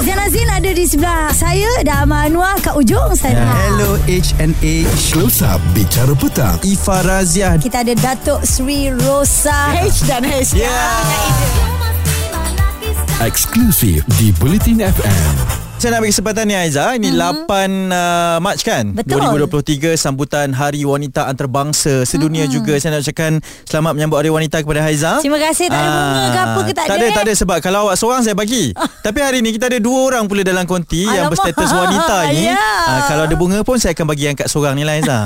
Zain Azin ada di sebelah saya dan Amal Anwar kat ujung sana. Hello HNA Close Up Bicara Petang Ifa Razia Kita ada Datuk Sri Rosa. H dan H. Eksklusif di Bulletin FM Saya nak bagi kesempatan ni Aiza Ini mm-hmm. 8 uh, Mac kan Betul. 2023 Sambutan Hari Wanita Antarabangsa Sedunia mm-hmm. juga Saya nak ucapkan Selamat menyambut Hari Wanita kepada Haiza Terima kasih. Tak ada bunga ke apa ke tak, tak ada Tak ada sebab Kalau awak seorang saya bagi Tapi hari ni kita ada dua orang pula dalam konti Yang Alamak. berstatus wanita ni Ya. Ah, Kalau ada bunga pun Saya akan bagi yang kat seorang ni lah Haiza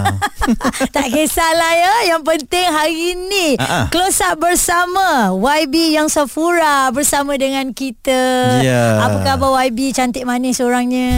tak kisahlah ya Yang penting hari ni Ah, ah. Close up bersama YB yang Safura Bersama dengan kita Ya. Apa khabar YB Cantik manis orangnya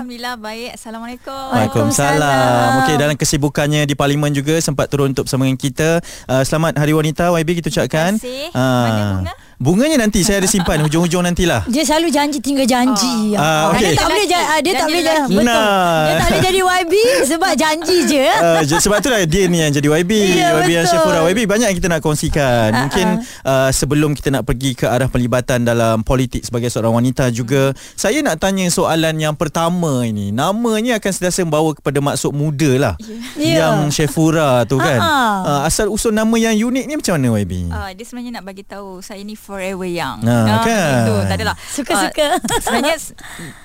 Alhamdulillah baik. Assalamualaikum. Waalaikumsalam. Okey dalam kesibukannya di parlimen juga sempat turun untuk bersama dengan kita. Uh, selamat Hari Wanita YB kita ucapkan. Terima kasih. Ah, Mana bunga? Bunganya nanti saya ada simpan hujung-hujung nantilah. Dia selalu janji tinggal janji. Ah, okey. Dia tak boleh ja- ah, dia tak boleh ja- lelaki. betul. Nah. Dia tak boleh jadi YB sebab janji je. Uh, sebab itulah dia ni yang jadi YB Ya, YB yang betul. Syafura YB banyak yang kita nak kongsikan Mungkin uh, sebelum kita nak pergi ke arah pelibatan dalam politik sebagai seorang wanita juga Saya nak tanya soalan yang pertama ini Namanya akan sentiasa membawa kepada maksud muda lah Ya. Yang Syafura tu kan uh, Asal usul nama yang unik ni macam mana YB? Uh, dia sebenarnya nak bagi tahu saya ni forever young. Ah, kan. Itu tak adalah. Suka-suka. Uh, sebenarnya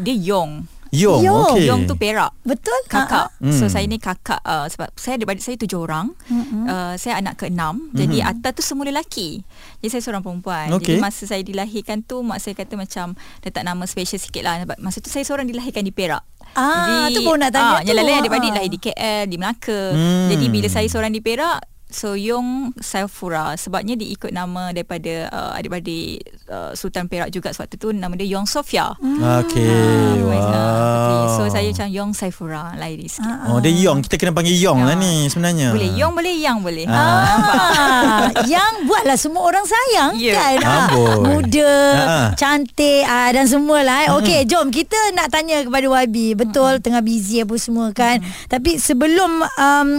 dia young. Yong, Yong. okey Young tu perak. Betul? Kakak. Hmm. So saya ni kakak uh, sebab saya ada adik saya tujuh orang. Mm-mm. Uh, saya anak keenam. Jadi atas tu semua lelaki. Jadi saya seorang perempuan. Okey. Jadi masa saya dilahirkan tu mak saya kata macam letak nama special sikit lah sebab masa tu saya seorang dilahirkan di Perak. Ah, tu baru nak tanya ah, tu. Yang lain adik-adik Ah. lahir di KL, di Melaka. Hmm. Jadi bila saya seorang di Perak, So Yong Saifura sebabnya dia ikut nama daripada uh, adik-beradik uh, Sultan Perak juga sebab tu nama dia Yong Sofia. Okey Ah, puteri. wow. So saya macam Yong Saifura lain sikit. Oh dia Yong Kita kena panggil Yong lah ni sebenarnya Boleh Yong boleh Yang boleh. Ah, yang buatlah semua orang sayang Ya. kan. Ah, Amboi. muda, Ah. cantik ah, dan semualah. Eh. Okey, jom kita nak tanya kepada YB. Betul tengah busy apa semua kan. Tapi sebelum um,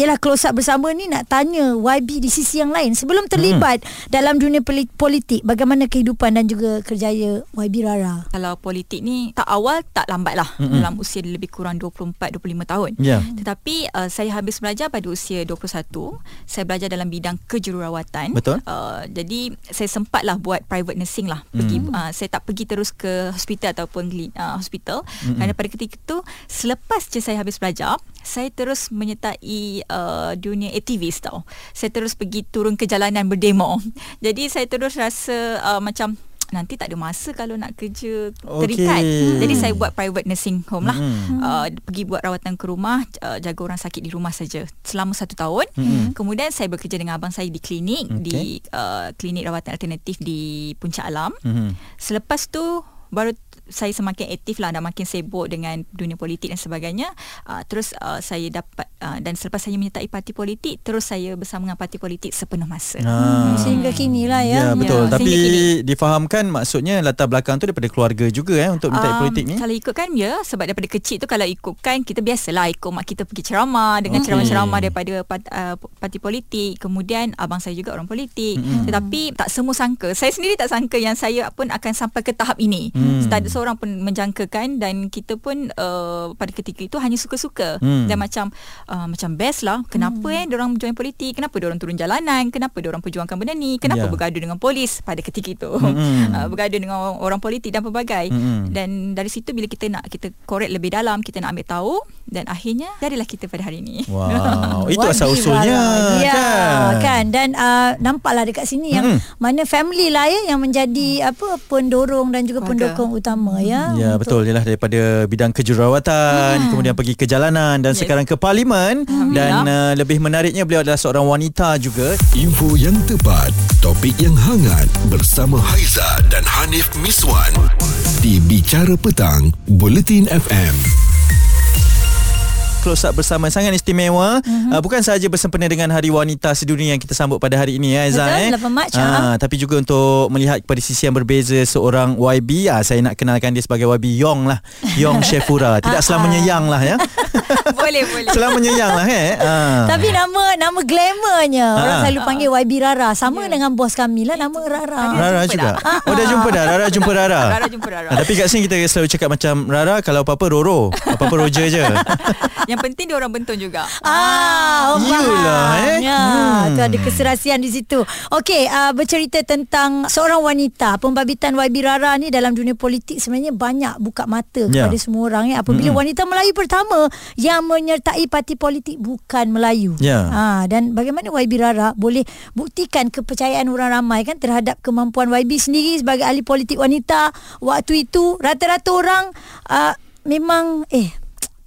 Ialah close up bersama ni nak tanya YB di sisi yang lain sebelum terlibat dalam dunia poli- politik bagaimana kehidupan dan juga kerjaya YB Rara. Kalau politik ni tak awal tak lambat lah mm-hmm. dalam usia lebih kurang 24-25 tahun. Ya. Tetapi uh, saya habis belajar pada usia 21. Saya belajar dalam bidang kejururawatan. Betul. Uh, jadi saya sempatlah buat private nursing lah. Pergi Hmm. uh, saya tak pergi terus ke hospital ataupun uh, hospital mm-hmm. kerana pada ketika itu selepas je saya habis belajar, saya terus menyertai uh, dunia aktivis tau. Saya terus pergi turun ke jalanan berdemo. Jadi saya terus rasa uh, macam nanti tak ada masa kalau nak kerja terikat. Okey. Jadi saya buat private nursing home lah. Mm. Uh, pergi buat rawatan ke rumah, uh, jaga orang sakit di rumah saja selama satu tahun. Mm. Kemudian saya bekerja dengan abang saya di klinik Okey. di uh, klinik rawatan alternatif di Puncak Alam. Mhm. Selepas tu baru saya semakin aktif lah dan makin sibuk dengan dunia politik dan sebagainya. Uh, terus uh, saya dapat uh, dan selepas saya menyertai parti politik, terus saya bersama dengan parti politik sepenuh masa. Ah. Sehingga kini lah Ya, ya. betul. Ya, Tapi sehingga difahamkan maksudnya latar belakang tu daripada keluarga juga eh untuk minta politik ni. Kalau ikutkan ya sebab daripada kecil tu kalau ikutkan kita biasalah ikut mak kita pergi ceramah dengan Okey. ceramah-ceramah daripada part, uh, parti politik. Kemudian abang saya juga orang politik. Mm-mm. Tetapi tak semua sangka. Saya sendiri tak sangka yang saya pun akan sampai ke tahap ini. Hmm. Tak ada seorang pun menjangkakan dan kita pun uh, pada ketika itu hanya suka-suka. Hmm. Dan macam uh, macam best lah. Kenapa eh orang join politik? Kenapa orang turun jalanan? Kenapa orang perjuangkan benda ni? Kenapa Ya. bergaduh dengan polis pada ketika itu? Mm-mm. Uh, bergaduh dengan orang politik dan pelbagai. Mm-mm. Dan dari situ bila kita nak kita korek lebih dalam, kita nak ambil tahu dan akhirnya jadilah kita pada hari ini. Wow, itu asal usulnya Rara. Ya kan. kan Dan uh, nampaklah dekat sini yang Mm-mm. mana family lah ya yang menjadi apa pendorong dan juga Keluarga. pendukung utama ya. Ya betul Yalah daripada bidang kejururawatan kemudian pergi ke jalanan dan Yes. sekarang ke parlimen dan uh, lebih menariknya beliau adalah seorang wanita juga Info yang tepat Topik yang hangat Bersama Haiza dan Hanif Miswan Di Bicara Petang Bulletin FM close up bersama. Sangat istimewa. Mm-hmm. uh, bukan sahaja bersempena dengan Hari Wanita Sedunia yang kita sambut pada hari ini ya Aizah eh. Betul, 8 Mac, ha. Ah, tapi juga untuk melihat pada sisi yang berbeza seorang YB ah saya nak kenalkan dia sebagai YB Yong lah. Yong Shefura. Tidak selamanya yang lah ya boleh boleh. Selamanya yang lah eh. Ah. Tapi nama nama glamournya orang Ah. selalu panggil YB Rara. Sama dengan bos kami lah nama Rara. Rara juga. dah. Oh dah jumpa dah. Rara jumpa Rara. Rara jumpa Rara. Ah, tapi kat sini kita selalu cakap macam Rara kalau apa-apa Roro. Apa-apa Roger je. Yang penting dia orang bentun juga. Ah, oh, Yulah, faham. eh. Ya, Hmm. tu ada keserasian di situ. Okey, uh, bercerita tentang seorang wanita, pembabitan YB Rara ni dalam dunia politik sebenarnya banyak buka mata Ya. kepada semua orang ya. Apabila Mm-mm. wanita Melayu pertama yang menyertai parti politik bukan Melayu. Ya. Ha, dan bagaimana YB Rara boleh buktikan kepercayaan orang ramai kan terhadap kemampuan YB sendiri sebagai ahli politik wanita waktu itu rata-rata orang uh, memang eh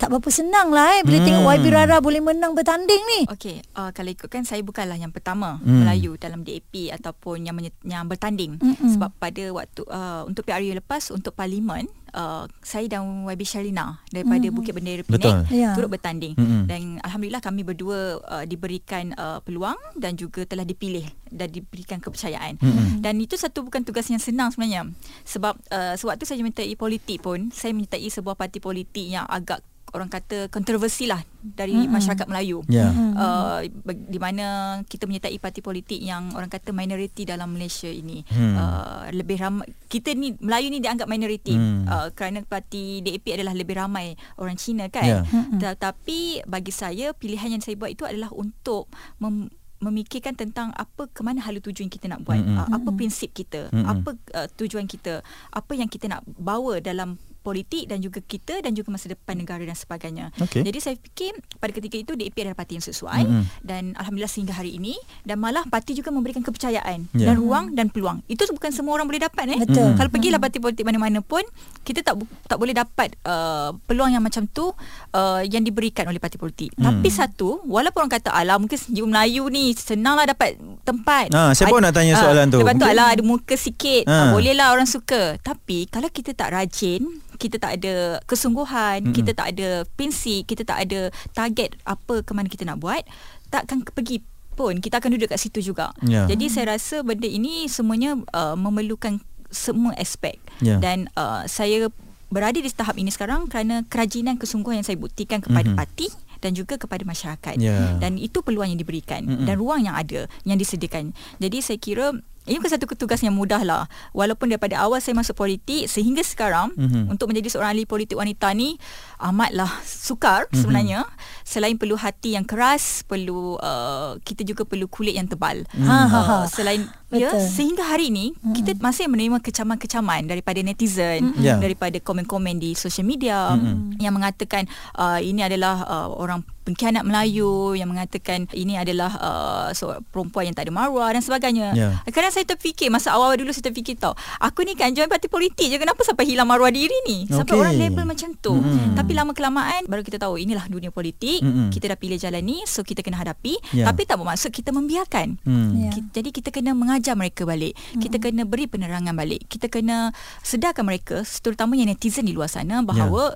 tak berapa senang lah eh bila Hmm. tengok YB Rara boleh menang bertanding ni. Okey, uh, kalau ikutkan saya bukanlah yang pertama Hmm. Melayu dalam DAP ataupun yang menye- yang bertanding. Mm-mm. Sebab pada waktu uh, untuk PRU lepas untuk parlimen uh, saya dan YB Sharlina daripada Mm-mm. Bukit Bendera Betul. Penang Ya. turut bertanding Mm-mm. dan alhamdulillah kami berdua uh, diberikan uh, peluang dan juga telah dipilih dan diberikan kepercayaan. Mm-mm. Dan itu satu bukan tugas yang senang sebenarnya. Sebab uh, sewaktu saya menyertai politik pun saya menyertai sebuah parti politik yang agak orang kata kontroversi lah dari Mm-mm. masyarakat Melayu. Mm-mm. Uh, bag- di mana kita menyertai parti politik yang orang kata minoriti dalam Malaysia ini Hmm. uh, lebih ramai kita ni Melayu ni dianggap minoriti Hmm. uh, kerana parti DAP adalah lebih ramai orang Cina kan. Mm-mm. tetapi bagi saya pilihan yang saya buat itu adalah untuk mem- memikirkan tentang apa ke mana hala tujuan kita nak buat Mm-mm. uh, apa prinsip kita Mm-mm. apa uh, tujuan kita apa yang kita nak bawa dalam politik dan juga kita dan juga masa depan negara dan sebagainya. Okey. Jadi saya fikir pada ketika itu DAP adalah parti yang sesuai Mm-mm. dan alhamdulillah sehingga hari ini dan malah parti juga memberikan kepercayaan Ya. dan ruang dan peluang. Itu bukan semua orang boleh dapat eh. Betul. Mm. Kalau pergilah parti politik mana-mana pun kita tak tak boleh dapat uh, peluang yang macam tu uh, yang diberikan oleh parti politik. Hmm. Tapi satu, walaupun orang kata alah mungkin jiwa Melayu ni senanglah dapat tempat. Ah, saya pun nak tanya ah, soalan tu. Lepas tu Mungkin- alah ada muka sikit. Ah. Ah. bolehlah orang suka. Tapi kalau kita tak rajin, kita tak ada kesungguhan, Mm-mm. kita tak ada prinsip, kita tak ada target apa ke mana kita nak buat, takkan pergi pun kita akan duduk kat situ juga. Ya. Jadi saya rasa benda ini semuanya uh, memerlukan semua aspek. Ya. Dan uh, saya berada di tahap ini sekarang kerana kerajinan kesungguhan yang saya buktikan kepada Mhm. parti dan juga kepada masyarakat. Ya. Dan itu peluang yang diberikan Mm-mm. dan ruang yang ada yang disediakan. Jadi saya kira ini bukan satu tugas yang mudah lah. Walaupun daripada awal saya masuk politik sehingga sekarang Mhm. untuk menjadi seorang ahli politik wanita ni amatlah sukar Mhm. sebenarnya. Selain perlu hati yang keras, perlu uh, kita juga perlu kulit yang tebal. Ha, ha, ha. Uh, selain ya Betul. sehingga hari ini Mhm. kita masih menerima kecaman-kecaman daripada netizen, Mhm. Ya. daripada komen-komen di social media Mhm. yang mengatakan uh, ini adalah uh, orang pengkhianat Melayu yang mengatakan ini adalah uh, seorang perempuan yang tak ada maruah dan sebagainya. Ya. Kadang saya terfikir masa awal dulu saya terfikir tau, aku ni kan join parti politik je kenapa sampai hilang maruah diri ni? Sampai Okey. orang label macam tu. Mm-mm. Tapi lama kelamaan baru kita tahu inilah dunia politik. Mm-mm. Kita dah pilih jalan ni so kita kena hadapi Ya. tapi tak bermaksud kita membiarkan. Hmm. Ya. Ki- Jadi kita kena mengajar mereka balik. Kita kena beri penerangan balik. Kita kena sedarkan mereka terutamanya netizen di luar sana bahawa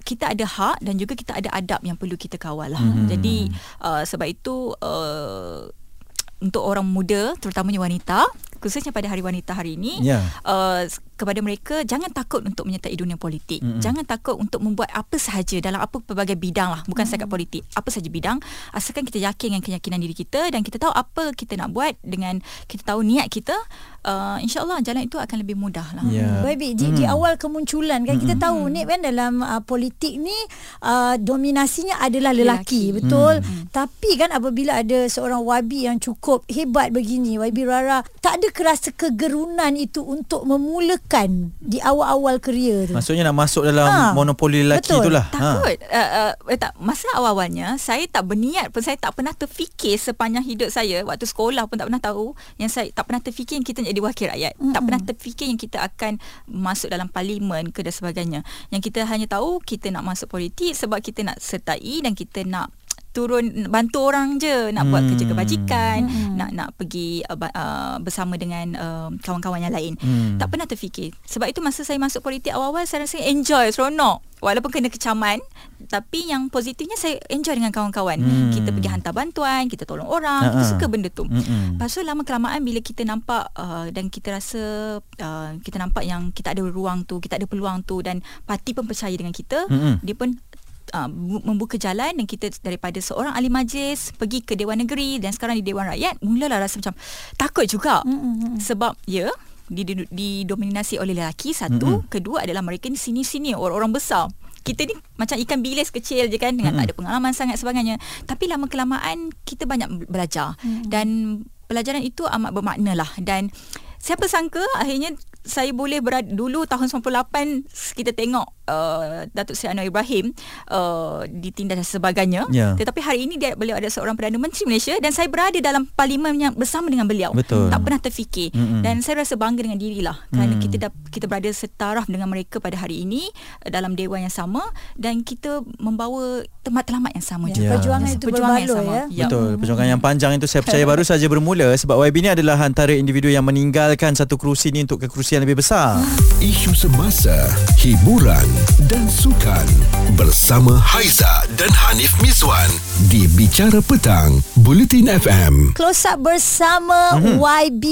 kita ada hak dan juga kita ada adab yang perlu kita kawal lah. Mhm. Jadi uh, sebab itu uh, untuk orang muda terutamanya wanita khususnya pada hari wanita hari ini Ya. uh, kepada mereka jangan takut untuk menyertai dunia politik. Mm-mm. Jangan takut untuk membuat apa sahaja dalam apa pelbagai bidang lah, bukan setakat politik. Apa sahaja bidang asalkan kita yakin dengan keyakinan diri kita dan kita tahu apa kita nak buat dengan kita tahu niat kita, uh, insya-Allah jalan itu akan lebih mudah lah. Ya. Baby, di, di Hmm. awal kemunculan kan kita tahu ni kan dalam uh, politik ni uh, dominasinya adalah lelaki, Lelaki. betul. Hmm. Tapi kan apabila ada seorang YB yang cukup hebat begini, YB Rara, tak ada kerasa kegerunan itu untuk memulakan di awal-awal kerjaya tu. Maksudnya nak masuk dalam Ha, monopoli lelaki betul. itulah. Takut uh, uh, tak masa awal-awalnya saya tak berniat pun saya tak pernah terfikir sepanjang hidup saya waktu sekolah pun tak pernah tahu yang saya tak pernah terfikir yang kita nak jadi wakil rakyat mm tak pernah terfikir yang kita akan masuk dalam parlimen ke dan sebagainya yang kita hanya tahu kita nak masuk politik sebab kita nak sertai dan kita nak turun bantu orang je nak buat Hmm. kerja kebajikan Hmm. nak nak pergi uh, uh, bersama dengan uh, kawan-kawan yang lain Hmm. tak pernah terfikir sebab itu masa saya masuk politik awal-awal saya rasa enjoy seronok walaupun kena kecaman tapi yang positifnya saya enjoy dengan kawan-kawan Hmm. kita pergi hantar bantuan kita tolong orang Ha-ha. kita suka benda tu. Lepas tu lama kelamaan bila kita nampak uh, dan kita rasa uh, kita nampak yang kita ada ruang tu, kita ada peluang tu dan parti pun percaya dengan kita, Mm-mm. dia pun uh, membuka jalan dan kita daripada seorang ahli majlis pergi ke Dewan Negeri dan sekarang di Dewan Rakyat mulalah rasa macam takut juga mm-hmm. sebab ya didominasi oleh lelaki satu mm-hmm. kedua adalah mereka ni sini-sini orang-orang besar kita ni macam ikan bilis kecil je kan dengan mm-hmm. tak ada pengalaman sangat sebagainya tapi lama kelamaan kita banyak belajar mm-hmm. dan pelajaran itu amat bermakna lah dan siapa sangka akhirnya saya boleh berada dulu tahun 98 kita tengok uh, Datuk Seri Anwar Ibrahim uh, ditindas dan sebagainya yeah. tetapi hari ini dia beliau ada seorang Perdana Menteri Malaysia dan saya berada dalam parlimen yang bersama dengan beliau Betul. tak pernah terfikir mm-hmm. dan saya rasa bangga dengan dirilah kerana mm. kita dah, kita berada setaraf dengan mereka pada hari ini uh, dalam dewan yang sama dan kita membawa tempat telamat yang sama yeah. juga perjuangan itu perjuangan yang sama ya. betul perjuangan yang panjang itu saya percaya baru saja bermula sebab YB ni adalah antara individu yang meninggalkan satu kerusi ni untuk ke kerusi yang lebih besar. Isu semasa, hiburan dan sukan bersama Haiza dan Hanif Miswan di Bicara Petang, Bulletin FM. Close up bersama mm-hmm. YB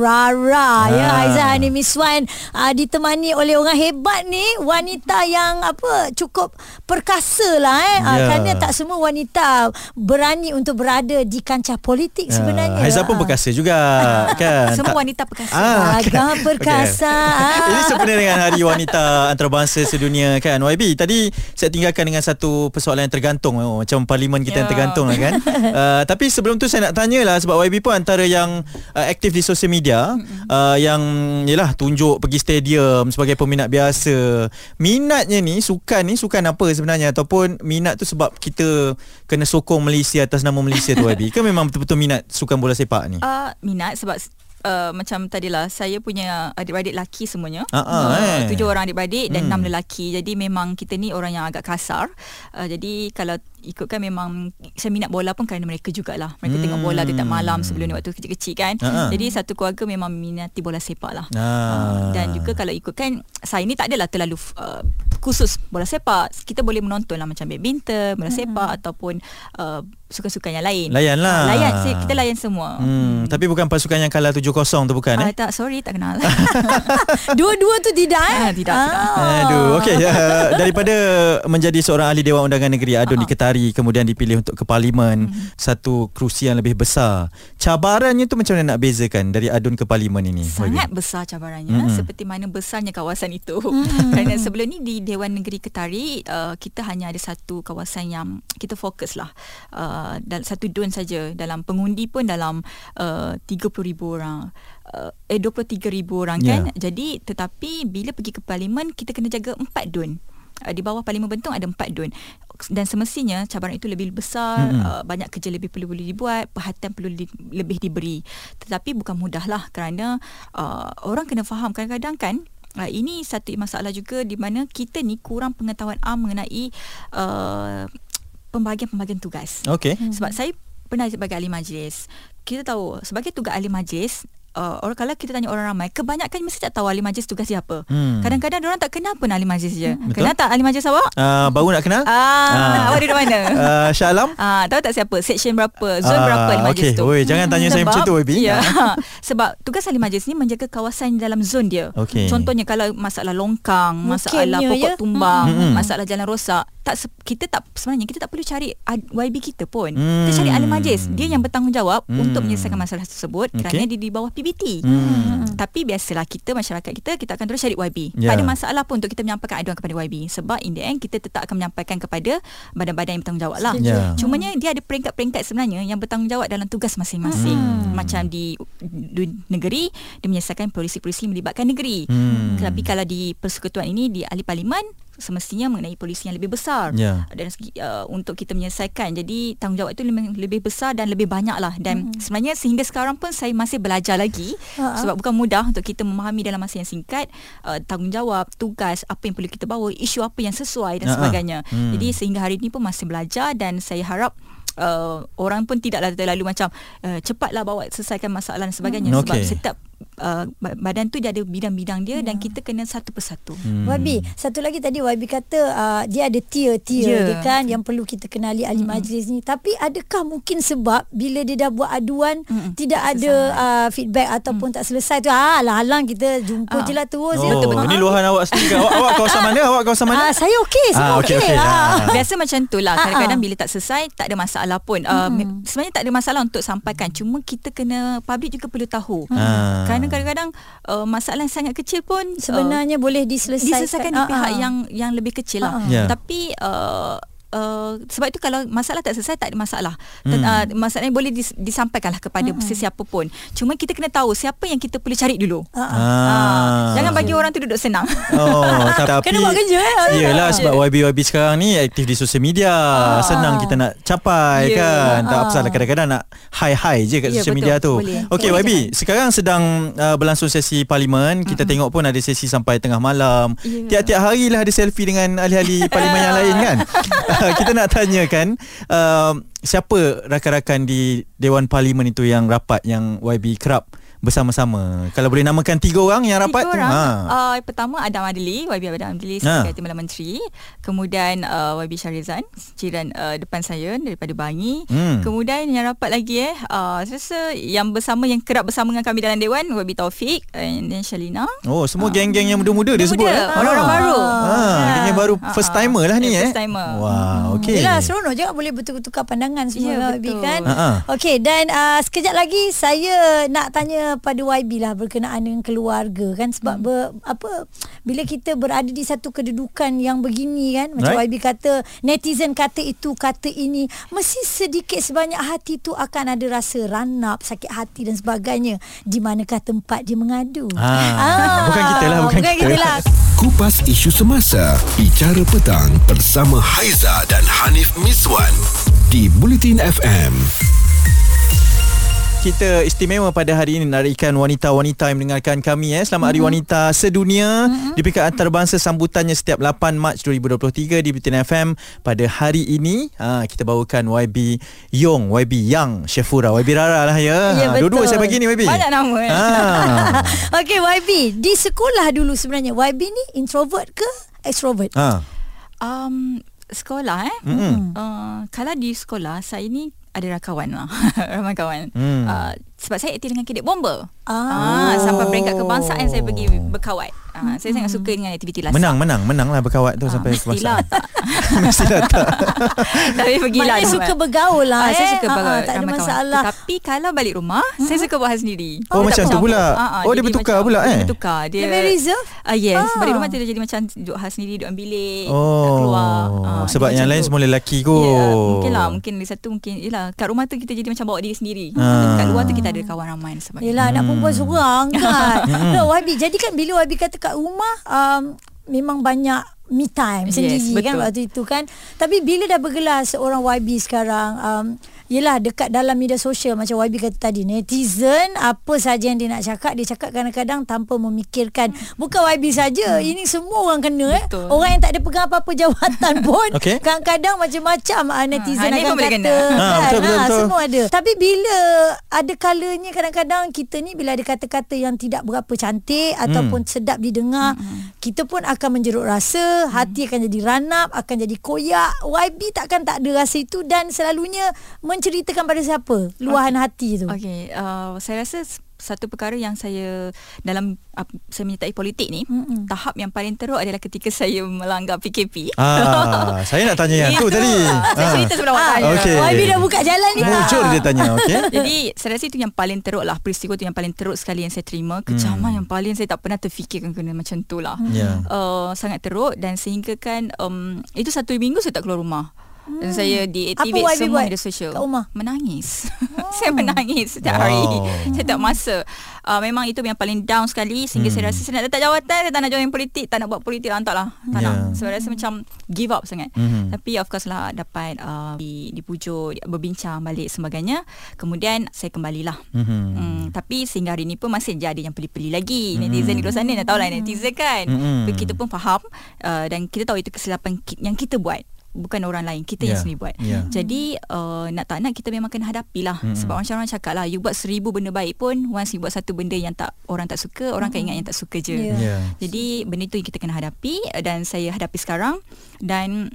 Rara. Ya, ah. Ya Haiza Hanif Miswan uh, ditemani oleh orang hebat ni, wanita yang apa cukup perkasa lah eh. Yeah. Uh, kerana tak semua wanita berani untuk berada di kancah politik yeah. sebenarnya. Haiza pun perkasa juga kan. Semua wanita perkasa. Ah, Agak perkasa. Rasa Ini sebenarnya dengan Hari Wanita Antarabangsa Sedunia kan YB Tadi saya tinggalkan dengan satu persoalan yang tergantung oh, Macam parlimen kita yeah. yang ya. tergantung lah kan uh, Tapi sebelum tu saya nak tanya lah Sebab YB pun antara yang uh, aktif di sosial media uh, Yang yelah tunjuk pergi stadium sebagai peminat biasa Minatnya ni sukan ni sukan apa sebenarnya Ataupun minat tu sebab kita kena sokong Malaysia atas nama Malaysia tu YB Ke memang betul-betul minat sukan bola sepak ni? Uh, minat sebab uh, macam tadilah saya punya adik-adik lelaki semuanya. Uh, uh, uh, tujuh orang adik-adik dan hmm. enam lelaki. Jadi memang kita ni orang yang agak kasar. Uh, jadi kalau ikutkan memang saya minat bola pun kerana mereka jugalah. Mereka hmm. tengok bola tiap malam sebelum ni waktu kecil-kecil kan. Uh-huh. Jadi satu keluarga memang minati bola sepak lah. Uh. Uh, dan juga kalau ikutkan saya ni tak adalah terlalu uh, khusus bola sepak. Kita boleh menonton lah macam badminton, bola uh-huh. sepak ataupun uh, sukan-sukan yang lain. Layan lah. Uh, layan. Kita layan semua. Hmm. Hmm. Tapi bukan pasukan yang kalah 7-0 tu bukan uh, eh? Tak, sorry tak kenal. Dua-dua tu tidak eh? Uh, tidak, ah. tidak. Aduh, okey. Uh, daripada menjadi seorang ahli Dewan Undangan Negeri, Adun uh-huh. diketari hari kemudian dipilih untuk ke parlimen mm-hmm. satu kerusi yang lebih besar cabarannya tu macam mana nak bezakan dari adun ke parlimen ini sangat Bagi? besar cabarannya mm-hmm. seperti mana besarnya kawasan itu mm-hmm. kerana sebelum ni di Dewan Negeri Ketari uh, kita hanya ada satu kawasan yang kita fokus lah uh, dan satu dun saja dalam pengundi pun dalam uh, 30,000 orang uh, eh 23,000 orang yeah. kan jadi tetapi bila pergi ke parlimen kita kena jaga empat dun Uh, di bawah Parlimen Bentong ada empat dun dan semestinya cabaran itu lebih besar mm-hmm. uh, banyak kerja lebih perlu dibuat perhatian perlu di, lebih diberi tetapi bukan mudahlah kerana uh, orang kena faham kadang-kadang kan uh, ini satu masalah juga di mana kita ni kurang pengetahuan am mengenai uh, pembahagian-pembahagian tugas okay. sebab saya pernah sebagai ahli majlis kita tahu sebagai tugas ahli majlis uh, orang kalau kita tanya orang ramai kebanyakan mesti tak tahu ahli majlis tugas siapa hmm. kadang-kadang orang tak kenal pun ahli majlis je hmm. kenal tak ahli majlis awak uh, baru nak kenal ah, uh. awak dari mana uh, Syah Alam uh, tahu tak siapa section berapa zone uh, berapa ahli majlis okay. tu Oi, jangan tanya sebab, saya macam tu Ibi. Ya. sebab tugas ahli majlis ni menjaga kawasan dalam zone dia okay. contohnya kalau masalah longkang masalah Mungkinnya pokok ya? tumbang hmm. masalah jalan rosak tak kita tak sebenarnya kita tak perlu cari YB kita pun. Hmm. Kita cari ahli majlis. Dia yang bertanggungjawab hmm. untuk menyelesaikan masalah tersebut okay. kerana dia di bawah PBT. Hmm. Tapi biasalah kita masyarakat kita kita akan terus cari YB. Yeah. Tak ada masalah pun untuk kita menyampaikan aduan kepada YB sebab in the end kita tetap akan menyampaikan kepada badan-badan yang bertanggungjawab lah. Yeah. Cumanya dia ada peringkat-peringkat sebenarnya yang bertanggungjawab dalam tugas masing-masing. Hmm. Macam di, di negeri dia menyelesaikan polisi-polisi melibatkan negeri. Hmm. Tapi kalau di persekutuan ini di ahli parlimen semestinya mengenai polisi yang lebih besar yeah. dan uh, untuk kita menyelesaikan jadi tanggungjawab itu lebih, lebih besar dan lebih banyak lah dan mm-hmm. sebenarnya sehingga sekarang pun saya masih belajar lagi uh-huh. sebab bukan mudah untuk kita memahami dalam masa yang singkat uh, tanggungjawab tugas apa yang perlu kita bawa isu apa yang sesuai dan uh-huh. sebagainya mm. jadi sehingga hari ini pun masih belajar dan saya harap Uh, orang pun tidaklah terlalu macam uh, cepatlah bawa selesaikan masalah dan sebagainya mm. sebab okay. setiap uh, ba- badan tu dia ada bidang-bidang dia dan kita kena satu persatu. Hmm. YB Satu lagi tadi YB kata uh, Dia ada tier-tier Ya. dia kan Yang perlu kita kenali ahli majlis ni Tapi adakah mungkin sebab Bila dia dah buat aduan Mm-mm. Tidak ada uh, feedback Ataupun tak selesai tu ah, Halang-halang kita jumpa Ah. je lah terus Oh, ya. ini luahan awak sendiri. Awak, awak kawasan mana? Awak kawasan mana? Ah, saya okey, saya Ah, okey. okey, okey. Ah. Ah. Biasa macam tu lah Ah, Kadang-kadang ah. bila tak selesai Tak ada masalah pun uh, mm Sebenarnya tak ada masalah Untuk sampaikan Cuma kita kena Public juga perlu tahu Ah. Kerana kadang-kadang uh, Masalah yang sangat kecil pun uh, Sebenarnya boleh diselesaikan. diselesaikan di Ah, pihak ah. yang yang lebih kecil lah. Ah, ah. Ya. Tapi uh, Uh, sebab itu kalau masalah tak selesai tak ada masalah. Hmm. Hmm. Uh, masalahnya boleh dis, disampaikanlah kepada hmm. sesiapa pun. Cuma kita kena tahu siapa yang kita perlu cari dulu. Ah, ah. Ah. Jangan bagi orang tu duduk senang. Oh, tapi Kena buat kerja, eh? Yelah sebab YB-YB sekarang ni aktif di sosial media. Senang kita nak capai Ya. kan. Tak Ah. apa salah kadang-kadang nak high-high je kat Ya, sosial betul. media tu. Boleh. Okey YB, sekarang sedang uh, berlangsung sesi parlimen. Kita tengok pun ada sesi sampai tengah malam. Ya. Tiap-tiap hari lah ada selfie dengan ahli-ahli parlimen yang lain kan. kita nak tanyakan uh, siapa rakan-rakan di Dewan Parlimen itu yang rapat yang YB kerap bersama-sama. Kalau boleh namakan tiga orang yang rapat Tiga tu. orang. Ha. Uh, pertama Adam Adli, YB Adam Adli Ha. sebagai Timbalan Menteri. Kemudian uh, YB Syarizan, jiran uh, depan saya daripada Bangi. Hmm. Kemudian yang rapat lagi eh, uh, saya rasa yang bersama yang kerap bersama dengan kami dalam dewan YB Taufik and then Shalina. Oh, semua geng-geng yang muda-muda dia sebut. Muda-muda, eh? orang-orang Ah. baru. Ah, geng yang baru first ah. timer lah ni Ya, eh. first timer. Wah, okey. Yelah seronok juga boleh bertukar-tukar pandangan semua Ya, lah YB betul. kan. Ha, ha. Okey dan uh, sekejap lagi saya nak tanya pada YB lah berkenaan dengan keluarga kan sebab Hmm. ber, apa bila kita berada di satu kedudukan yang begini kan macam Right. YB kata netizen kata itu kata ini mesti sedikit sebanyak hati tu akan ada rasa ranap sakit hati dan sebagainya di manakah tempat dia mengadu. Ah, bukan kita lah, bukan kita. kita lah. Kupas isu semasa Bicara petang Bersama Haiza dan Hanif Miswan Di Bulletin FM Kita istimewa pada hari ini Menarikkan wanita-wanita yang mendengarkan kami eh. Selamat Hari Wanita Sedunia Di peringkat antarabangsa sambutannya setiap 8 Mac 2023 di Bulletin FM Pada hari ini ha, Kita bawakan YB Yong YB Yang Syafura YB Rara lah ya, Ya, Ha, Dua-dua saya bagi ni YB Banyak nama eh. ha. Okey YB di sekolah dulu sebenarnya YB ni introvert ke extrovert? ha. Um, sekolah eh. Mm-mm. Uh, kalau di sekolah saya ni ada kawan lah. Ramai kawan. Hmm. Uh, sebab saya aktif dengan kedek bomba. Ah. Ah, sampai peringkat kebangsaan saya pergi berkawat. Ah, saya sangat suka dengan aktiviti lasak. Menang, menang, menang lah berkawat tu Ah, sampai mestilah kebangsaan. tak. Mestilah tak. Tapi pergilah Maknanya dulu, suka kan. bergaul lah Ah, eh. saya suka bergaul. ah, Tak ada kawan. masalah. Tapi kalau balik rumah, saya suka buat hal sendiri. Oh, Dia macam tak tu pula. Ah, ah, Oh, dia bertukar pula, eh? Dia bertukar. Dia, Dia very reserve? Ah, yes. Ah. Balik rumah dia jadi macam duduk hal sendiri, duduk dalam bilik, tak Oh, keluar. Ah, sebab yang lain semua lelaki kot. Ya, mungkin lah Mungkin satu mungkin Yelah kat rumah tu kita jadi macam bawa diri sendiri Ah. Kat luar tu kita ada kawan ramai dan sebagainya Yelah anak perempuan Hmm. seorang kan. no, YB jadi kan bila YB kata kat rumah um, memang banyak me time Yes, sendiri kan betul. waktu itu kan. Tapi bila dah bergelar seorang YB sekarang um, Yelah dekat dalam media sosial macam YB kata tadi netizen apa saja yang dia nak cakap dia cakap kadang-kadang tanpa memikirkan bukan YB saja Hmm. ini semua orang kena eh Betul. orang yang tak ada pegang apa-apa jawatan pun Okey. kadang-kadang macam-macam uh, netizen Hanif akan kata kena. Ha, kan, betul, betul, Ah, betul. semua ada tapi bila ada kalanya kadang-kadang kita ni bila ada kata-kata yang tidak berapa cantik ataupun sedap didengar kita pun akan menjeruk rasa hati akan jadi ranap akan jadi koyak YB takkan tak ada rasa itu dan selalunya menceritakan pada siapa luahan hati tu Okay uh, Saya rasa satu perkara yang saya dalam uh, saya menyertai politik ni Mm-mm. tahap yang paling teruk adalah ketika saya melanggar PKP. Ah, saya nak tanya yang tu Itu. tadi. Saya Ah. cerita sebelum awak Ah, tanya. Okey. YB dah buka jalan ni tak? dia tanya, okey? Jadi saya rasa itu yang paling teruk lah Peristiwa tu yang paling teruk sekali yang saya terima Kecaman Hmm. yang paling saya tak pernah terfikirkan kena macam tu lah Ya. uh, Sangat teruk dan sehingga kan um, Itu satu minggu saya tak keluar rumah dan saya deactivate Hmm. Apa semua buat media sosial kat rumah? Menangis Saya menangis setiap hari Wow. Saya tak masa uh, Memang itu yang paling down sekali Sehingga Hmm. saya rasa Saya nak letak jawatan Saya tak nak join politik Tak nak buat politik lah Tak lah Tak Ya. nak So I rasa macam Give up sangat Mhm. Tapi of course lah Dapat uh, di, dipujuk Berbincang balik sebagainya Kemudian Saya kembalilah Mhm. Hmm, tapi sehingga hari ni pun masih je ada yang peli-peli lagi. Netizen di luar sana dah tahu lah netizen kan. Tapi kita pun faham uh, dan kita tahu itu kesilapan yang kita buat. Bukan orang lain kita Ya, yang sendiri buat ya. jadi uh, nak tak nak kita memang kena hadapilah Mm-mm. sebab orang-orang cakap lah you buat seribu benda baik pun once you buat satu benda yang tak orang tak suka orang akan ingat yang tak suka je Ya. Ya. jadi benda tu yang kita kena hadapi dan saya hadapi sekarang dan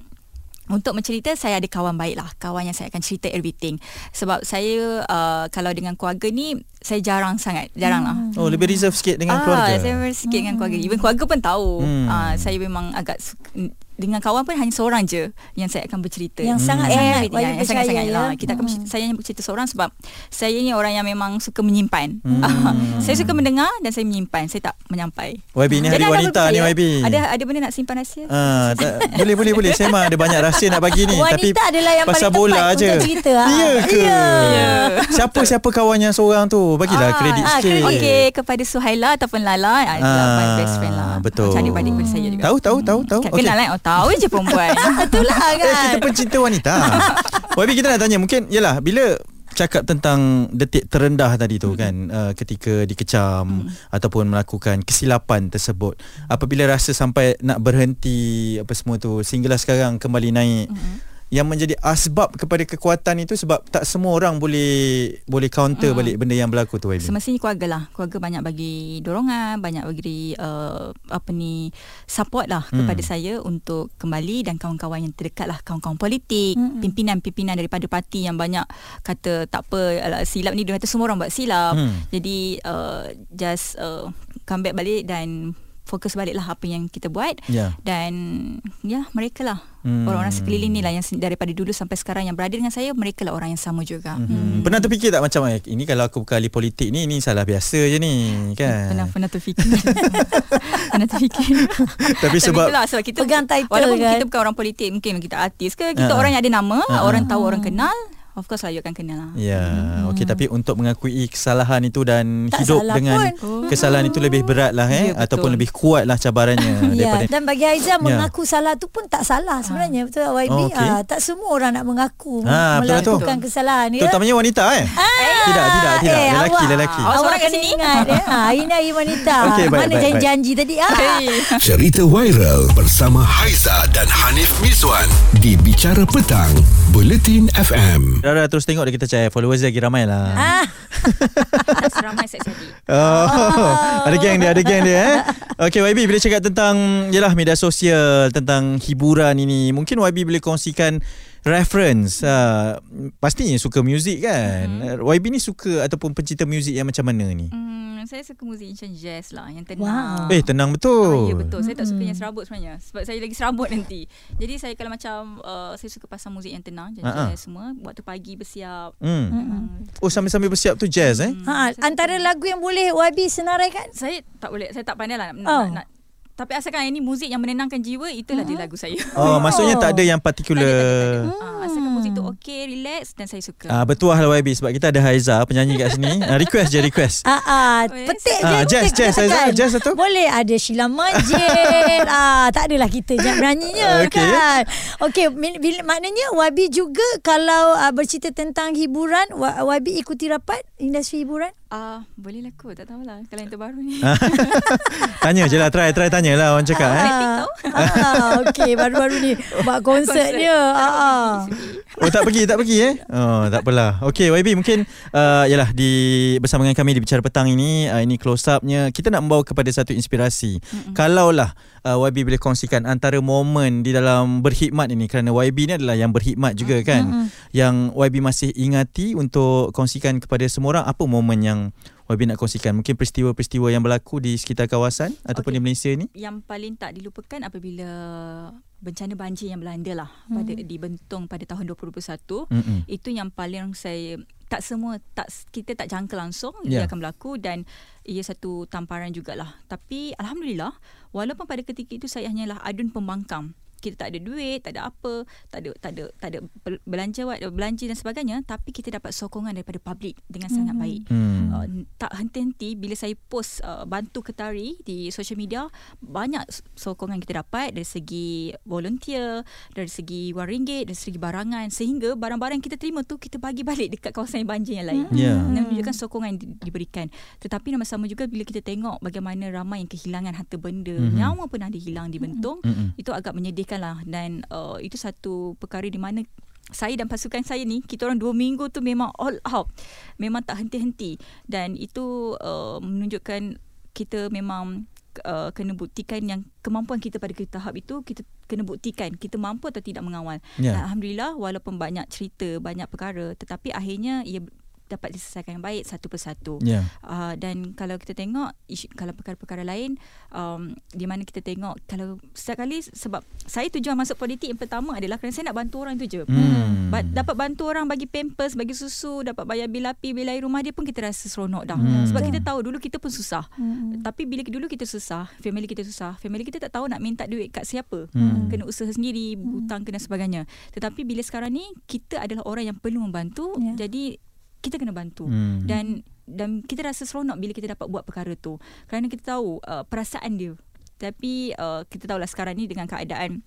untuk mencerita saya ada kawan baik lah kawan yang saya akan cerita everything sebab saya uh, kalau dengan keluarga ni saya jarang sangat jarang lah Oh lebih reserve sikit dengan ah, keluarga. Saya memang sikit dengan keluarga Even keluarga pun tahu Hmm. ah, Saya memang agak suka, Dengan kawan pun hanya seorang je Yang saya akan bercerita Yang Hmm. sangat-sangat Everything, Wayu yang percaya sangat-sangat ya. lah. Kita akan Hmm. bercerita, Saya hanya bercerita seorang sebab Saya ni orang yang memang suka menyimpan Hmm. Ah, Saya suka mendengar Dan saya menyimpan Saya tak menyampai YB ni hari Jadi wanita ni? YB. Ada ada benda nak simpan rahsia? Ah, tak, boleh boleh boleh. Saya memang ada banyak rahsia nak bagi ni Wanita tapi adalah yang pasal paling bola je. cerita, ah. Ya ke? Ya. Siapa siapa kawan yang seorang tu? Bagilah Ah, kredit ah, sikit. Okey kepada Suhaila ataupun Lala ah, itulah Ah, my best friend lah. betul. Macam adik-beradik pada saya juga. Tahu tahu tahu tahu. Kat kenal kan? Oh tahu je perempuan. Itulah Eh, kan kita pencinta wanita. YB kita nak tanya mungkin yalah bila cakap tentang detik terendah tadi tu kan uh, ketika dikecam ataupun melakukan kesilapan tersebut apabila rasa sampai nak berhenti apa semua tu sehinggalah sekarang kembali naik yang menjadi asbab kepada kekuatan itu sebab tak semua orang boleh boleh counter balik benda yang berlaku tu YB. Semestinya keluarga lah Keluarga banyak bagi dorongan Banyak bagi uh, Apa ni Support lah Hmm. Kepada saya Untuk kembali Dan kawan-kawan yang terdekat lah Kawan-kawan politik Mm-mm. Pimpinan-pimpinan daripada parti Yang banyak Kata tak apa alah, Silap ni Dia kata semua orang buat silap Hmm. Jadi uh, Just uh, Come back balik Dan Fokus balik lah Apa yang kita buat Ya. Dan Ya mereka lah Hmm. Orang-orang sekeliling ni lah Yang daripada dulu sampai sekarang Yang berada dengan saya Mereka lah orang yang sama juga Hmm. Pernah terfikir tak macam eh, ini kalau aku bukan ahli politik ni ni salah biasa je ni kan. Pernah pernah terfikir Pernah terfikir Tapi sebab itulah, sebab kita Pegang title Walaupun kan. kita bukan orang politik Mungkin kita artis ke Kita Ha. orang yang ada nama Ha. Orang tahu orang kenal Of course lah you akan kenal lah Ya, hmm. okey tapi untuk mengakui kesalahan itu dan Tak hidup salah dengan pun. kesalahan itu lebih berat lah eh Ya, betul. ataupun lebih kuat lah cabarannya Ya, daripada dan bagi Aizah mengaku salah tu pun tak salah sebenarnya betul tak YB Oh, okey. ah, tak semua orang nak mengaku Ah, betul, betul. melakukan kesalahan ya terutamanya wanita eh. Tidak, tidak, tidak. eh, lelaki, awak- lelaki. Awak Awak kat kena sini? ingat ya. Ha, hari ni hari wanita. Okey, baik, Mana baik, janji-janji tadi? Ah. Cerita viral bersama Haiza dan Hanif Miswan di Bicara Petang, Buletin FM. Rara terus tengok dia kita cari followers dia lagi ramai lah. Ah, seramai saya jadi Oh, ada geng dia, ada geng dia eh. Okey YB bila cakap tentang yalah media sosial, tentang hiburan ini, mungkin YB boleh kongsikan reference. Uh, pastinya suka muzik kan. Mm-hmm. YB ni suka ataupun pencinta muzik yang macam mana ni? hmm, Saya suka muzik macam jazz lah Yang Wow. tenang Eh tenang Ah, betul. ya betul. Saya tak suka yang serabut sebenarnya. Sebab saya lagi serabut nanti. Jadi saya kalau macam uh, saya suka pasang muzik yang tenang, Ha, ha. jazz semua. Waktu pagi bersiap. Hmm. Hmm. Oh sambil-sambil bersiap tu jazz eh? ha, antara lagu yang boleh YB senaraikan Saya tak boleh, saya tak pandai lah nak, Oh. nak, nak tapi asalkan ini muzik yang menenangkan jiwa itulah dia lagu saya. Oh, maksudnya tak ada yang Tak ada, tak ada, tak particular. ada. Ah, asalkan muzik tu okey, relax dan saya suka. Ah betul lah YB sebab kita ada Haiza penyanyi kat sini. Ah, request je request. Ah, ah, Boleh. petik Ah, je jazz, jazz. Aizah, jazz satu. Boleh ada Sheila Majid ah, Tak adalah kita je Okey. bernyanyinya kan Okey bila, Maknanya YB juga Kalau uh, bercerita tentang hiburan YB ikuti rapat Industri hiburan Ah, boleh lah kot, tak tahulah kalau yang terbaru ni. Ah. tanya je lah, try, try tanya lah orang cakap eh. ah, ah, Okey baru-baru ni Buat konsert dia ah, ah. Oh tak pergi, tak pergi eh? Oh tak apalah. Okey YB mungkin uh, yalah di bersama dengan kami di bicara petang ini uh, ini close upnya kita nak membawa kepada satu inspirasi. Mm-mm. Kalaulah uh, YB boleh kongsikan antara momen di dalam berkhidmat ini kerana YB ni adalah yang berkhidmat juga kan. Mm-mm. Yang YB masih ingati untuk kongsikan kepada semua orang apa momen yang YB nak kongsikan? Mungkin peristiwa-peristiwa yang berlaku di sekitar kawasan ataupun Okey. di Malaysia ni? yang paling tak dilupakan apabila bencana banjir yang melanda lah pada di Bentong pada tahun 2021 Mm-mm. itu yang paling saya tak semua tak kita tak jangka langsung yeah. ia akan berlaku dan ia satu tamparan jugalah tapi alhamdulillah walaupun pada ketika itu saya hanyalah adun pembangkang kita tak ada duit, tak ada apa, tak ada tak ada tak ada bel- belanja belanja dan sebagainya tapi kita dapat sokongan daripada publik dengan sangat baik. Hmm. Uh, tak henti-henti bila saya post uh, bantu ketari di social media banyak sokongan kita dapat dari segi volunteer dari segi wang ringgit dari segi barangan sehingga barang-barang yang kita terima tu kita bagi balik dekat kawasan yang banjir yang lain Ya. dan menunjukkan sokongan yang di- diberikan tetapi nama sama juga bila kita tengok bagaimana ramai yang kehilangan harta benda Mhm. nyawa pun ada hilang di Bentong Mm-mm. itu agak menyedihkan diberhentikan lah. Dan uh, itu satu perkara di mana saya dan pasukan saya ni kita orang dua minggu tu memang all out. Memang tak henti-henti. Dan itu uh, menunjukkan kita memang uh, kena buktikan yang kemampuan kita pada tahap itu kita kena buktikan kita mampu atau tidak mengawal. Dan Alhamdulillah walaupun banyak cerita, banyak perkara tetapi akhirnya ia dapat diselesaikan yang baik satu persatu. Ya. Uh, dan kalau kita tengok isu, kalau perkara-perkara lain um, di mana kita tengok kalau setiap kali sebab saya tujuan masuk politik yang pertama adalah kerana saya nak bantu orang tu je. Hmm. Ba- dapat bantu orang bagi pampers, bagi susu, dapat bayar bil api, bil air rumah dia pun kita rasa seronok dah. Hmm. Sebab kita tahu dulu kita pun susah. Hmm. Tapi bila dulu kita susah, family kita susah, family kita tak tahu nak minta duit kat siapa. Hmm. Kena usaha sendiri, hutang kena sebagainya. Tetapi bila sekarang ni kita adalah orang yang perlu membantu, Ya. jadi kita kena bantu. Hmm. Dan dan kita rasa seronok bila kita dapat buat perkara tu. Kerana kita tahu uh, perasaan dia. Tapi uh, kita tahulah sekarang ni dengan keadaan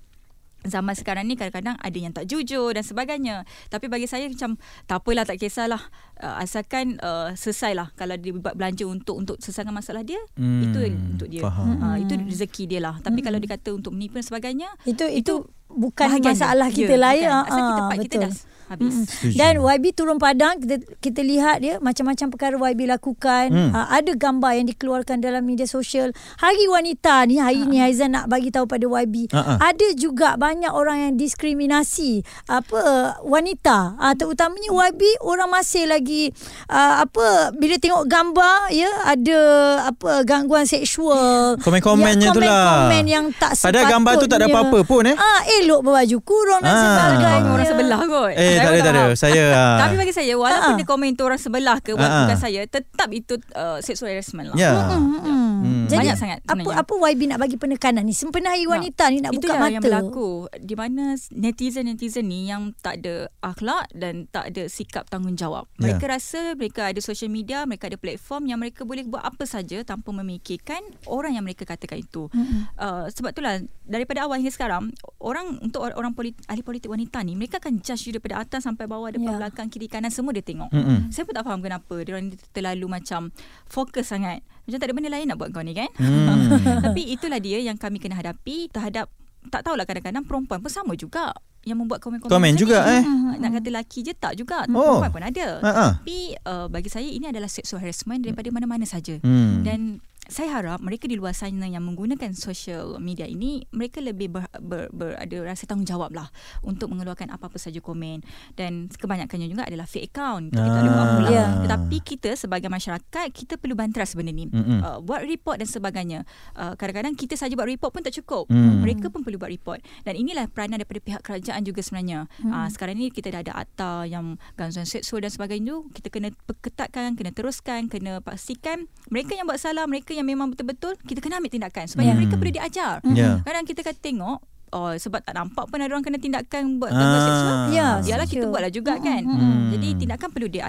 zaman sekarang ni kadang-kadang ada yang tak jujur dan sebagainya. Tapi bagi saya macam tak apalah tak kisahlah. Uh, asalkan uh, selesailah kalau dia buat belanja untuk untuk selesaikan masalah dia, Hmm, itu untuk dia. faham. Uh, itu rezeki dia lah. Tapi kalau dia kata untuk menipu dan sebagainya, Itu itu bukan bahagian masalah dia. kita lah bukan. ya. Asal kita part kita dah habis. Setuju. Dan YB turun padang kita kita lihat dia macam-macam perkara YB lakukan. Hmm. Uh, ada gambar yang dikeluarkan dalam media sosial. Hari wanita ni hari ni Haizan nak bagi tahu pada YB. Ha, ha. Ada juga banyak orang yang diskriminasi apa wanita. Uh, terutamanya YB orang masih lagi uh, apa bila tengok gambar ya ada apa gangguan seksual. Komen-komennya ya, tu lah. Komen-komen yang tak sepatutnya. Padahal gambar tu tak ada apa-apa pun, eh? Ah, elok berbaju kurung dan Ah. sebagainya. Orang sebelah kot. Eh, tak ada, tak ada. Saya... ah, Tapi bagi saya walaupun Ha-ha. dia komen tu orang sebelah ke walaupun bukan saya tetap itu uh, sexual harassment lah. Ya. Hmm. Hmm. Jadi Banyak sangat apa sebenarnya. apa YB nak bagi penekanan ni? Sempena hari wanita ni nak itu buka lah mata. yang berlaku di mana netizen-netizen ni yang tak ada akhlak dan tak ada sikap tanggungjawab. Ya. Mereka rasa mereka ada social media, mereka ada platform yang mereka boleh buat apa saja tanpa memikirkan orang yang mereka katakan itu. Mm-mm. Uh, sebab itulah daripada awal hingga sekarang orang untuk orang, orang politik, ahli politik wanita ni mereka akan judge you daripada atas sampai bawah depan Ya. belakang kiri kanan semua dia tengok. Mm-mm. Saya pun tak faham kenapa dia orang ni terlalu macam fokus sangat. Macam tak ada benda lain nak buat kau ni kan. Hmm. Tapi itulah dia yang kami kena hadapi terhadap tak tahulah kadang-kadang perempuan pun sama juga yang membuat komen-komen Komen juga, ni. eh? Nak kata lelaki je tak juga. Oh. Perempuan pun ada. Ha-ha. Tapi uh, bagi saya ini adalah sexual harassment daripada mana-mana saja. Hmm. Dan saya harap mereka di luar sana yang menggunakan social media ini mereka lebih ber, ber, ber, ada rasa tanggungjawab lah untuk mengeluarkan apa-apa saja komen. Dan kebanyakannya juga adalah fake account. Kita tak boleh Ah. lah. Ya. tetapi kita sebagai masyarakat kita perlu bantras benda ni. Uh, buat report dan sebagainya. Uh, kadang-kadang kita saja buat report pun tak cukup. Hmm. mereka pun perlu buat report. Dan inilah peranan daripada pihak kerajaan juga sebenarnya. Uh, sekarang ni kita dah ada akta yang gangguan seksual dan sebagainya tu kita kena perketatkan kena teruskan kena pastikan mereka yang buat salah mereka yang memang betul-betul kita kena ambil tindakan supaya Hmm. mereka boleh diajar Ya. kadang kita kata tengok Oh, sebab tak nampak pun ada orang kena tindakan buat Ah. seksual. Ya, Yalah kita setuju. buatlah juga kan. Hmm. Jadi tindakan perlu dia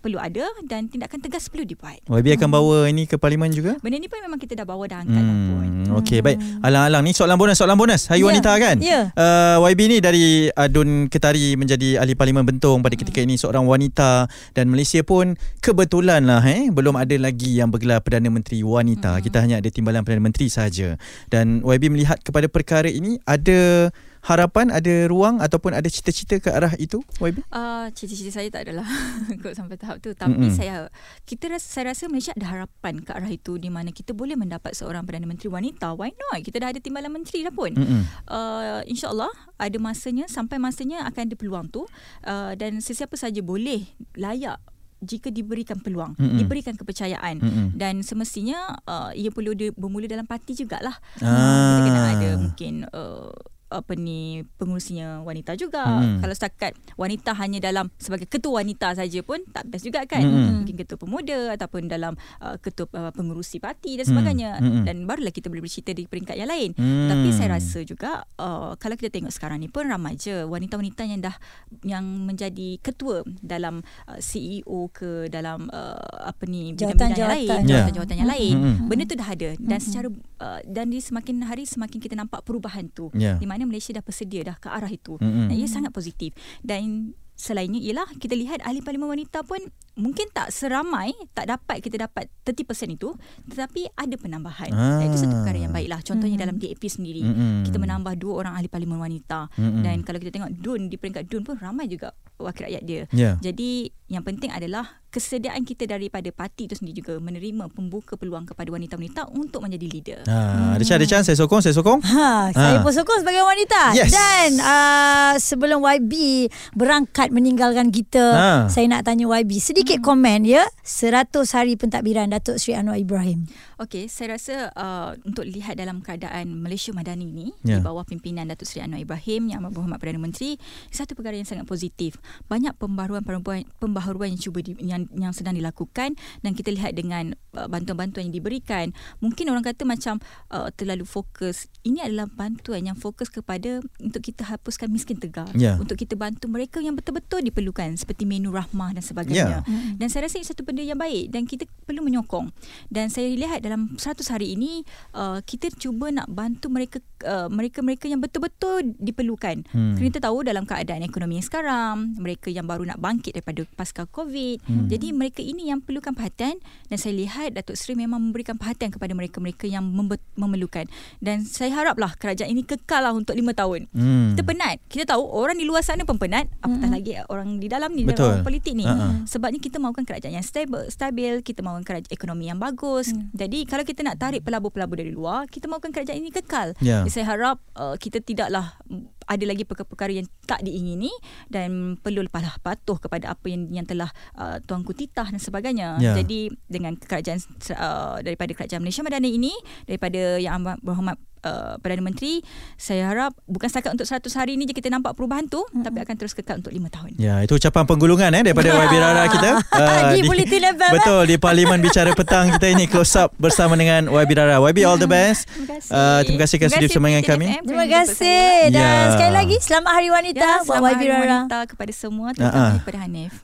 perlu ada dan tindakan tegas perlu dibuat. YB akan bawa ini ke parlimen juga? Benda ni pun memang kita dah bawa dah angkat dah pun. Hmm, Okey baik. Alang-alang ni soalan bonus, soalan bonus. Hari Ya, wanita kan? ya. Uh, YB ni dari Adun Ketari menjadi ahli parlimen Bentong pada ketika ini seorang wanita dan Malaysia pun kebetulan lah eh belum ada lagi yang bergelar Perdana Menteri wanita. Kita hanya ada timbalan Perdana Menteri sahaja. Dan YB melihat kepada perkara ini ada harapan, ada ruang ataupun ada cita-cita ke arah itu YB? Uh, cita-cita saya tak adalah kot sampai tahap tu tapi Mm-mm. saya kita rasa saya rasa Malaysia ada harapan ke arah itu di mana kita boleh mendapat seorang perdana menteri wanita why not kita dah ada timbalan menteri dah pun Mm-mm. uh, insyaallah ada masanya sampai masanya akan ada peluang tu uh, dan sesiapa saja boleh layak jika diberikan peluang Mm-mm. diberikan kepercayaan Mm-mm. dan semestinya uh, ia perlu dia bermula dalam parti jugalah Ah. kita kena ada mungkin uh, apa ni pengurusinya wanita juga. Mm-mm. Kalau setakat wanita hanya dalam sebagai ketua wanita saja pun tak best juga kan. Mm-mm. Mungkin ketua pemuda ataupun dalam uh, ketua uh, pengurusi parti dan Mm. sebagainya. Mm-mm. Dan barulah kita boleh bercerita di peringkat yang lain. Mm. Tapi saya rasa juga uh, kalau kita tengok sekarang ni pun ramai je wanita-wanita yang dah yang menjadi ketua dalam uh, CEO ke dalam uh, apa ni bidang-bidang yang lain, Jawatan-jawatan. Ya. jawatan-jawatan yang lain. Mm-mm. Benda tu dah ada dan secara uh, dan dia semakin hari semakin kita nampak perubahan tu Ya. di mana Malaysia dah bersedia dah ke arah itu Mm-mm. dan ia sangat positif dan selainnya ialah kita lihat ahli parlimen wanita pun mungkin tak seramai tak dapat kita dapat 30% itu tetapi ada penambahan. Ah. Dan itu satu perkara yang baiklah. Contohnya dalam DAP sendiri Mm-mm. kita menambah dua orang ahli parlimen wanita Mm-mm. dan kalau kita tengok DUN di peringkat DUN pun ramai juga wakil rakyat dia. Ya. Jadi yang penting adalah kesediaan kita daripada parti itu sendiri juga menerima pembuka peluang kepada wanita-wanita untuk menjadi leader. Ha, ada Chan, ada Chan, saya sokong, saya sokong. Ha, saya Ha. pun sokong sebagai wanita. Yes. Dan uh, sebelum YB berangkat meninggalkan kita, Ha. saya nak tanya YB sedikit komen ya. 100 hari pentadbiran Datuk Seri Anwar Ibrahim. Okey, saya rasa uh, untuk lihat dalam keadaan Malaysia Madani ini Ya. di bawah pimpinan Datuk Seri Anwar Ibrahim yang amat berhormat Perdana Menteri, satu perkara yang sangat positif. Banyak pembaharuan-pembaharuan pembaharuan yang cuba di, yang yang sedang dilakukan dan kita lihat dengan uh, bantuan-bantuan yang diberikan. Mungkin orang kata macam uh, terlalu fokus. Ini adalah bantuan yang fokus kepada untuk kita hapuskan miskin tegar. Ya. Untuk kita bantu mereka yang betul-betul diperlukan seperti menu rahmah dan sebagainya. Dan saya rasa ini satu benda yang baik dan kita perlu menyokong. Dan saya lihat dalam 100 hari ini uh, kita cuba nak bantu mereka uh, mereka-mereka yang betul-betul diperlukan. Hmm. Kerana kita tahu dalam keadaan ekonomi yang sekarang, mereka yang baru nak bangkit daripada pasca Covid. Hmm. Jadi mereka ini yang perlukan perhatian dan saya lihat Datuk Seri memang memberikan perhatian kepada mereka-mereka yang membe- memerlukan. Dan saya haraplah kerajaan ini kekal lah untuk 5 tahun. Hmm. Kita penat. Kita tahu orang di luar sana pun penat. Apatah lagi orang di dalam ni Betul. dalam politik ni. Ha-ha. Sebabnya kita mahukan kerajaan yang stabil, stabil kita mahukan kerajaan ekonomi yang bagus. Hmm. Jadi kalau kita nak tarik pelabur-pelabur dari luar, kita mahukan kerajaan ini kekal. Jadi saya harap uh, kita tidaklah mm, ada lagi perkara-perkara yang tak diingini dan perlu lepaslah patuh kepada apa yang yang telah uh, tuanku titah dan sebagainya. Ya. Jadi dengan kerajaan uh, daripada kerajaan Malaysia Madani ini daripada yang amat berhormat uh, Perdana Menteri, saya harap bukan setakat untuk 100 hari ini je kita nampak perubahan tu, mm-hmm. tapi akan terus kekal untuk 5 tahun. Ya, itu ucapan penggulungan eh daripada YB Rara kita. Ah, Di Bulletin FM, eh? Betul, di Parlimen Bicara Petang kita ini close up bersama dengan YB Rara. YB all the best. Terima kasih. Ah, terima kasih kerana sudi bersama dengan Bulletin kami. Terima kasih dan Ya. sekali lagi selamat Hari Wanita Ya, buat selamat YB Hari Rara. Wanita kepada semua terutama kepada Hanif.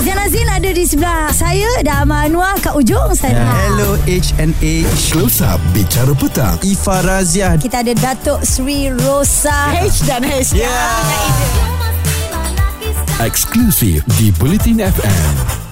Zain Azin ada di sebelah saya dan Amal Anwar kat ujung sana. Ya. Hello HNA Close Up Bicara Petang Ifa Razia. Kita ada Datuk Sri Rosa H dan H. Ya. Eksklusif di Bulletin FM